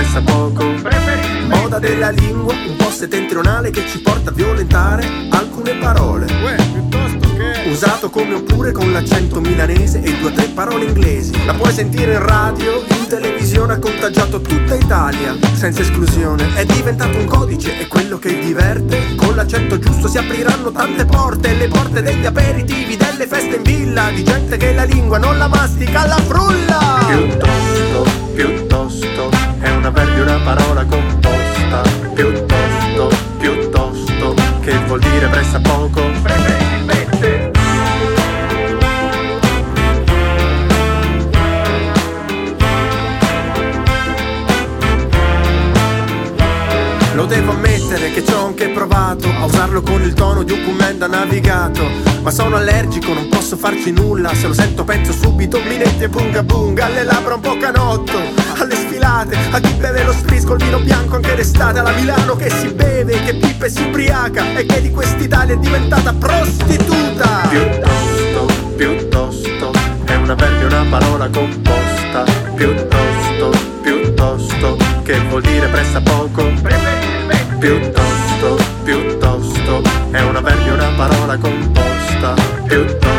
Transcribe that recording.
pressa poco. Moda della lingua, un po' settentrionale che ci porta a violentare alcune parole. Usato come oppure con l'accento milanese e due o tre parole inglesi. La puoi sentire in radio, in televisione, ha contagiato tutta Italia, senza esclusione. È diventato un codice, è quello che diverte. Con l'accento giusto si apriranno tante porte, le porte degli aperitivi, delle feste in villa, di gente che la lingua non la mastica, la frulla. Un avverbio, una parola composta. Piuttosto, piuttosto, che vuol dire pressa poco. Preferibilmente. Lo devo ammettere che ci ho anche provato a usarlo con il tono di un commenda navigato. Ma sono allergico, non posso farci nulla. Se lo sento penso subito minetti e bunga bunga. Alle labbra un po' sfilate, a chi beve lo spritz col vino bianco anche d'estate. Alla Milano che si beve, che pippe si ubriaca. E che di quest'Italia è diventata prostituta. Piuttosto, piuttosto, è un avverbio, una parola composta. Piuttosto, piuttosto, che vuol dire pressa poco. Piuttosto, piuttosto, è un avverbio, una parola composta. Piuttosto,